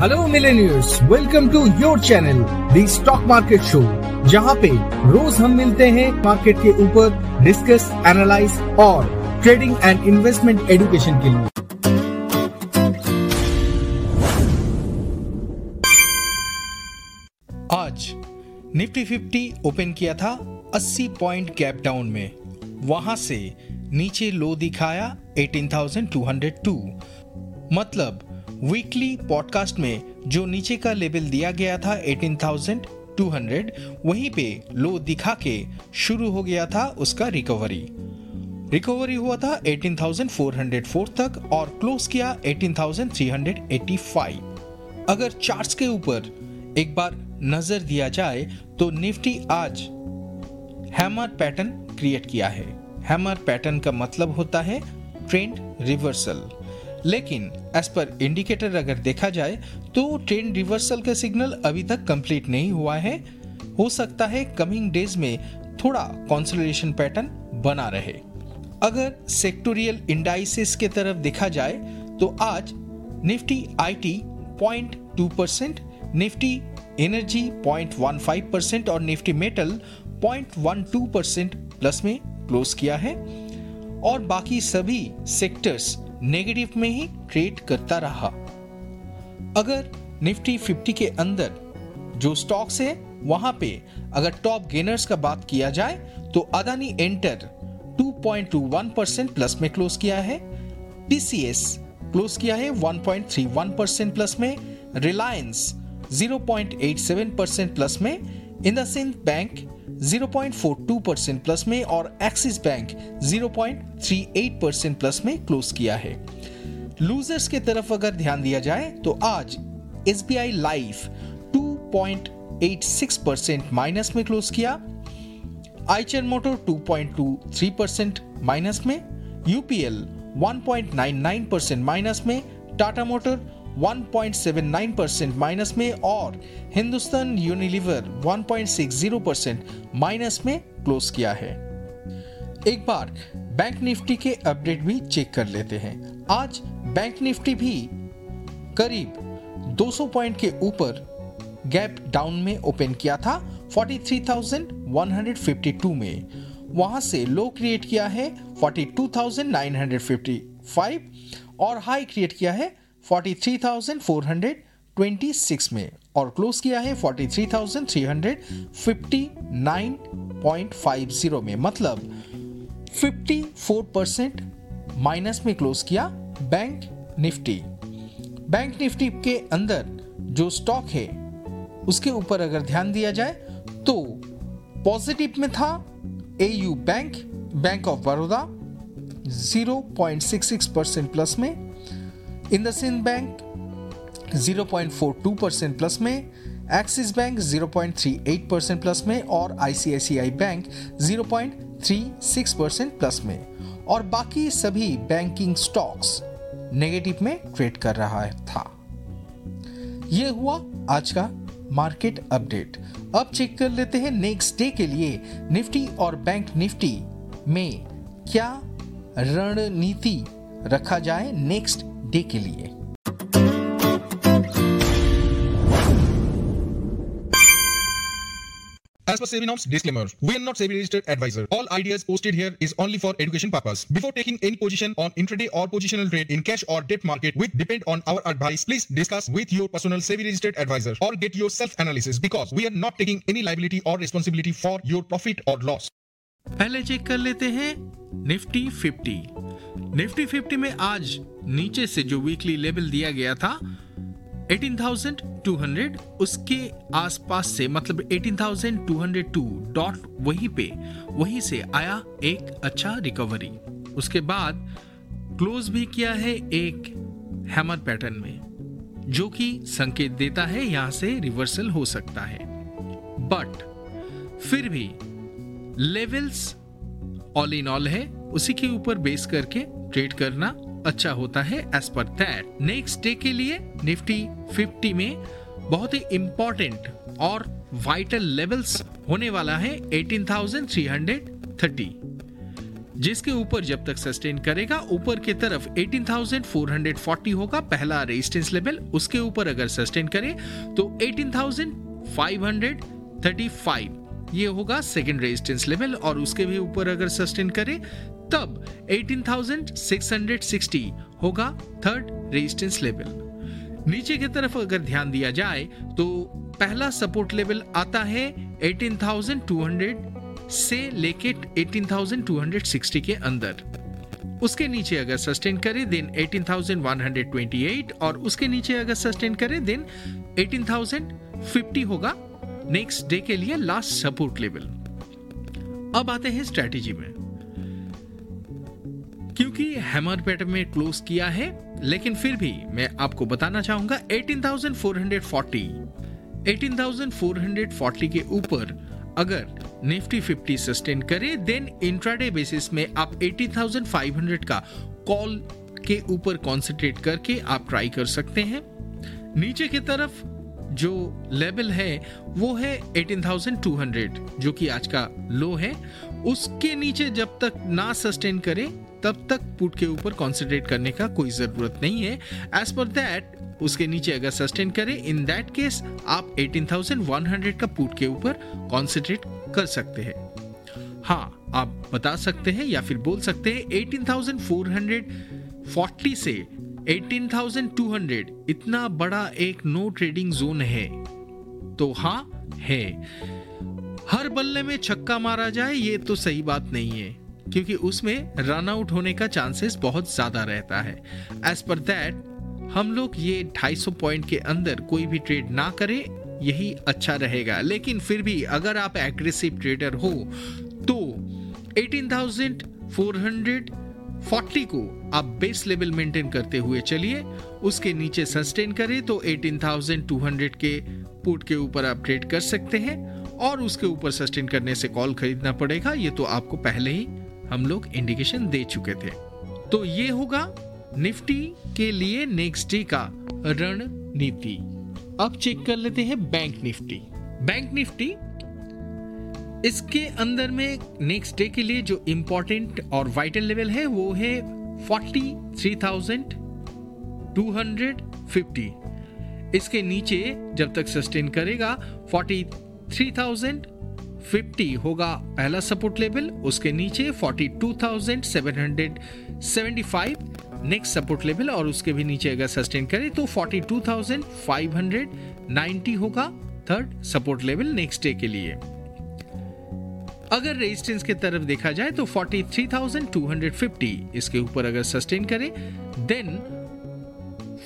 Hello millionaires welcome to your channel the stock market show जहाँ पे रोज हम मिलते हैं मार्केट के ऊपर डिस्कस एनालाइज और ट्रेडिंग एंड इन्वेस्टमेंट एजुकेशन के लिए। आज निफ्टी 50 ओपन किया था 80 पॉइंट गैप डाउन में। वहाँ से नीचे लो दिखाया 18,202 मतलब वीकली पॉडकास्ट में जो नीचे का लेवल दिया गया था 18,200 वहीं पे लो दिखा के शुरू हो गया था उसका रिकवरी रिकवरी हुआ था 18,404 तक और क्लोज किया 18,385 अगर चार्ट्स के ऊपर एक बार नज़र दिया जाए तो निफ्टी आज हैमर पैटर्न क्रिएट किया है। हैमर पैटर्न का मतलब होता है ट्रेंड रिवर्सल लेकिन एज पर इंडिकेटर अगर देखा जाए तो ट्रेन रिवर्सल का सिग्नल अभी तक कंप्लीट नहीं हुआ है। हो सकता है कमिंग डेज़ में थोड़ा कॉन्सोलिडेशन पैटर्न बना रहे। अगर सेक्टोरियल इंडाइसिस के तरफ़ देखा जाए तो आज Nifty IT point two percent Nifty energy point one five percent और Nifty metal point one two percent plus में क्लोज किया है। और बाकी सभी सेक्टर्स नेगेटिव में ही ट्रेड करता रहा। अगर निफ्टी 50 के अंदर जो स्टॉक्स है, वहाँ पे अगर टॉप गेनर्स का बात किया जाए तो अदानी एंटर 2.21 परसेंट प्लस में क्लोज किया है। टीसीएस क्लोज किया है 1.31 परसेंट प्लस में। रिलायंस 0.87 परसेंट प्लस में। इंडसिंड बैंक 0.42 परसेंट प्लस में और एक्सिस बैंक 0.38 परसेंट प्लस में क्लोज किया है। लूजर्स के तरफ़ अगर ध्यान दिया जाए तो आज S B I Life two percent minus में क्लोज किया। आईचर मोटर 2.23 परसेंट माइनस में। यूपीएल 1.99 परसेंट माइनस में। टाटा मोटर 1.79 परसेंट माइनस में और हिंदुस्तान यूनिलीवर 1.60 परसेंट माइनस में क्लोज किया है। एक बार बैंक निफ्टी के अपडेट भी चेक कर लेते हैं। आज बैंक निफ्टी भी करीब 200 पॉइंट के ऊपर गैप डाउन में ओपन किया था 43,152 में। वहाँ से लो क्रिएट किया है 42,955 और हाई क्रिएट किया है 43,426 में और क्लोज किया है 43,359.50 में। मतलब 54 परसेंट माइनस में क्लोज किया बैंक निफ्टी बैंक निफ्टी के अंदर जो स्टॉक है उसके ऊपर अगर ध्यान दिया जाए तो पॉजिटिव में था A U Bank Bank of Baroda 0.66 percent plus में इंडसिंड बैंक 0.42 परसेंट प्लस में एक्सिस बैंक 0.38 परसेंट प्लस में, और आईसीआईसीआई बैंक 0.36 परसेंट प्लस में। और बाकी सभी बैंकिंग स्टॉक्स नेगेटिव में ट्रेड कर रहा था। यह हुआ आज का मार्केट अपडेट अब चेक कर लेते हैं नेक्स्ट डे के लिए निफ्टी और बैंक निफ्टी में क्या रणनीति रखा जाए नेक्स्ट डे के लिए As per SEBI norms, disclaimer, we are not SEBI registered advisor. All ideas posted here is only for education purpose. Before taking any position on intraday or positional trade in cash or debt market which depend on our advice, please discuss with your personal SEBI registered advisor or get your self analysis because we are not taking any liability or responsibility for your profit or loss. पहले check कर लेते हैं Nifty 50 Nifty 50 में आज नीचे से जो weekly level दिया गया था 18,200 उसके आसपास से मतलब 18,202 डॉट वहीं पे वहीं से आया एक अच्छा रिकवरी उसके बाद क्लोज भी किया है एक हैमर पैटर्न में जो कि संकेत देता है यहाँ से रिवर्सल हो सकता है। बट फिर भी लेवल्स ऑल इन ऑल है उसी के ऊपर बेस करके ट्रेड करना अच्छा होता है as per that next day के लिए निफ्टी 50 में बहुत ही इंपॉर्टेंट और वाइटल लेवल्स होने वाला है 18,330 जिसके ऊपर जब तक सस्टेन करेगा ऊपर की तरफ़ 18,440 होगा पहला रेजिस्टेंस लेवल उसके ऊपर अगर सस्टेन करे तो 18,535 ये होगा सेकेंड रेजिस्टेंस लेवल और उसके भी ऊपर अगर सस्टेन करे तब 18,660 होगा थर्ड रेजिस्टेंस लेवल नीचे की तरफ़ अगर ध्यान दिया जाए तो पहला सपोर्ट लेवल आता है 18,200 से लेके 18,260 के अंदर. उसके नीचे अगर सस्टेन करे देन 18,128 और उसके नीचे अगर सस्टेन करे देन 18,050 होगा नेक्स्ट डे के लिए लास्ट सपोर्ट लेवल अब आते हैं स्ट्रेटेजी में। क्योंकि हैमर पैटर्न में क्लोज किया है लेकिन फिर भी मैं आपको बताना चाहूँगा 18,440 18,440 के ऊपर अगर निफ्टी 50 सस्टेन करे देन इंट्राडे बेसिस में आप 80,500 का कॉल के ऊपर कॉन्सेंट्रेट करके आप ट्राई कर सकते हैं। नीचे की तरफ़ जो लेवल है वो है 18,200 जो कि आज का लो है। उसके नीचे जब तक ना सस्टेन करे तब तक पुट के ऊपर कॉन्सेंट्रेट करने का कोई ज़रूरत नहीं है। एज पर दैट उसके नीचे अगर सस्टेन करे इन दैट केस आप 18,100 का पुट के ऊपर कॉन्सेंट्रेट कर सकते हैं। हाँ आप बता सकते हैं या फिर बोल सकते हैं 18,440 से 18,200 इतना बड़ा एक नो ट्रेडिंग जोन है। तो हाँ है। हर बल्ले में छक्का मारा जाए ये तो सही बात नहीं है क्योंकि उसमें रन आउट होने का चांसेस बहुत ज़्यादा रहता है। एज पर दैट हम लोग ये 250 पॉइंट के अंदर कोई भी ट्रेड ना करें यही अच्छा रहेगा। लेकिन फिर भी अगर आप एग्रेसिव ट्रेडर हो तो 18,440 को आप बेस लेवल मेंटेन करते हुए चलिए उसके नीचे सस्टेन करें तो 18,200 के पुट के ऊपर आप ट्रेड कर सकते हैं और उसके ऊपर सस्टेन करने से कॉल खरीदना पड़ेगा। ये तो आपको पहले ही हम लोग इंडिकेशन दे चुके थे। तो ये होगा निफ्टी के लिए नेक्स्ट डे का रणनीति। अब चेक कर लेते हैं बैंक निफ्टी। बैंक निफ्टी इसके अंदर में नेक्स्ट डे के लिए जो इंपॉर्टेंट और वाइटल लेवल है वो है 43,250 इसके नीचे जब तक सस्टेन करेगा 43,050 होगा पहला सपोर्ट लेवल उसके नीचे 42,775 नेक्स्ट सपोर्ट लेवल और उसके भी नीचे अगर सस्टेन करे तो 42,590 होगा third support level next day के लिए। अगर रेजिस्टेंस की तरफ़ देखा जाए तो 43,250 इसके ऊपर अगर सस्टेन करे देन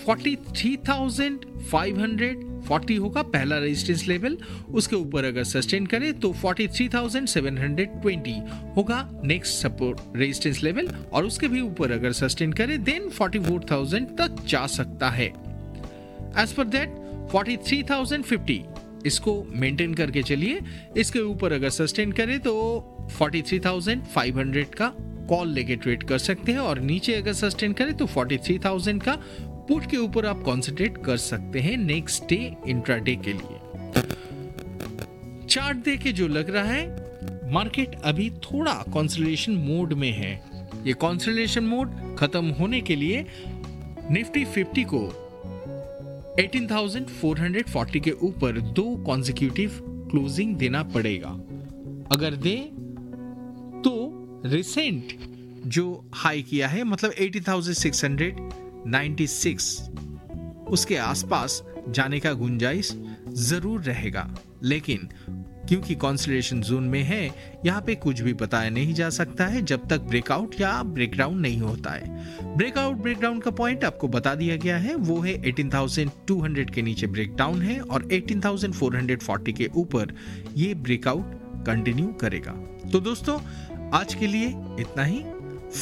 43,540 होगा पहला रेजिस्टेंस लेवल उसके ऊपर अगर सस्टेन करे तो 43,720 होगा नेक्स्ट सपोर्ट रेजिस्टेंस लेवल और उसके भी ऊपर अगर सस्टेन करे देन 44,000 तक जा सकता है। एज पर दैट 43,050 इसको मेंटेन करके चलिए। इसके ऊपर अगर सस्टेन करे तो 43,500 का कॉल लेके ट्रेड कर सकते हैं और नीचे अगर सस्टेन करे तो 43,000 का पुट के ऊपर आप कॉन्सेंट्रेट कर सकते हैं नेक्स्ट डे इंट्राडे के लिए। चार्ट देख जो लग रहा है मार्केट अभी थोड़ा कॉन्सलेशन मोड में है। ये कॉन्सलेशन मोड खत्म होने के लिए निफ्टी 50 को 18,440 के ऊपर दो कॉन्जिक्यूटिव क्लोजिंग देना पड़ेगा। अगर दे तो रिसेंट जो हाई किया है मतलब 80,696 उसके आसपास जाने का गुंजाइश ज़रूर रहेगा। लेकिन क्योंकि कॉन्सलेशन जोन में है यहाँ पे कुछ भी बताया नहीं जा सकता है जब तक ब्रेकआउट या ब्रेकडाउन नहीं होता है। ब्रेकआउट ब्रेकडाउन का पॉइंट आपको बता दिया गया है वो है 18,200 के नीचे ब्रेकडाउन है और 18,440 के ऊपर ये ब्रेकआउट कंटिन्यू करेगा। तो दोस्तों आज के लिए इतना ही।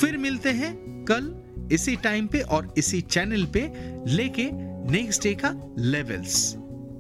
फिर मिलते हैं कल इसी टाइम पे और इसी चैनल पे लेके नेक्स्ट डे का लेवल्स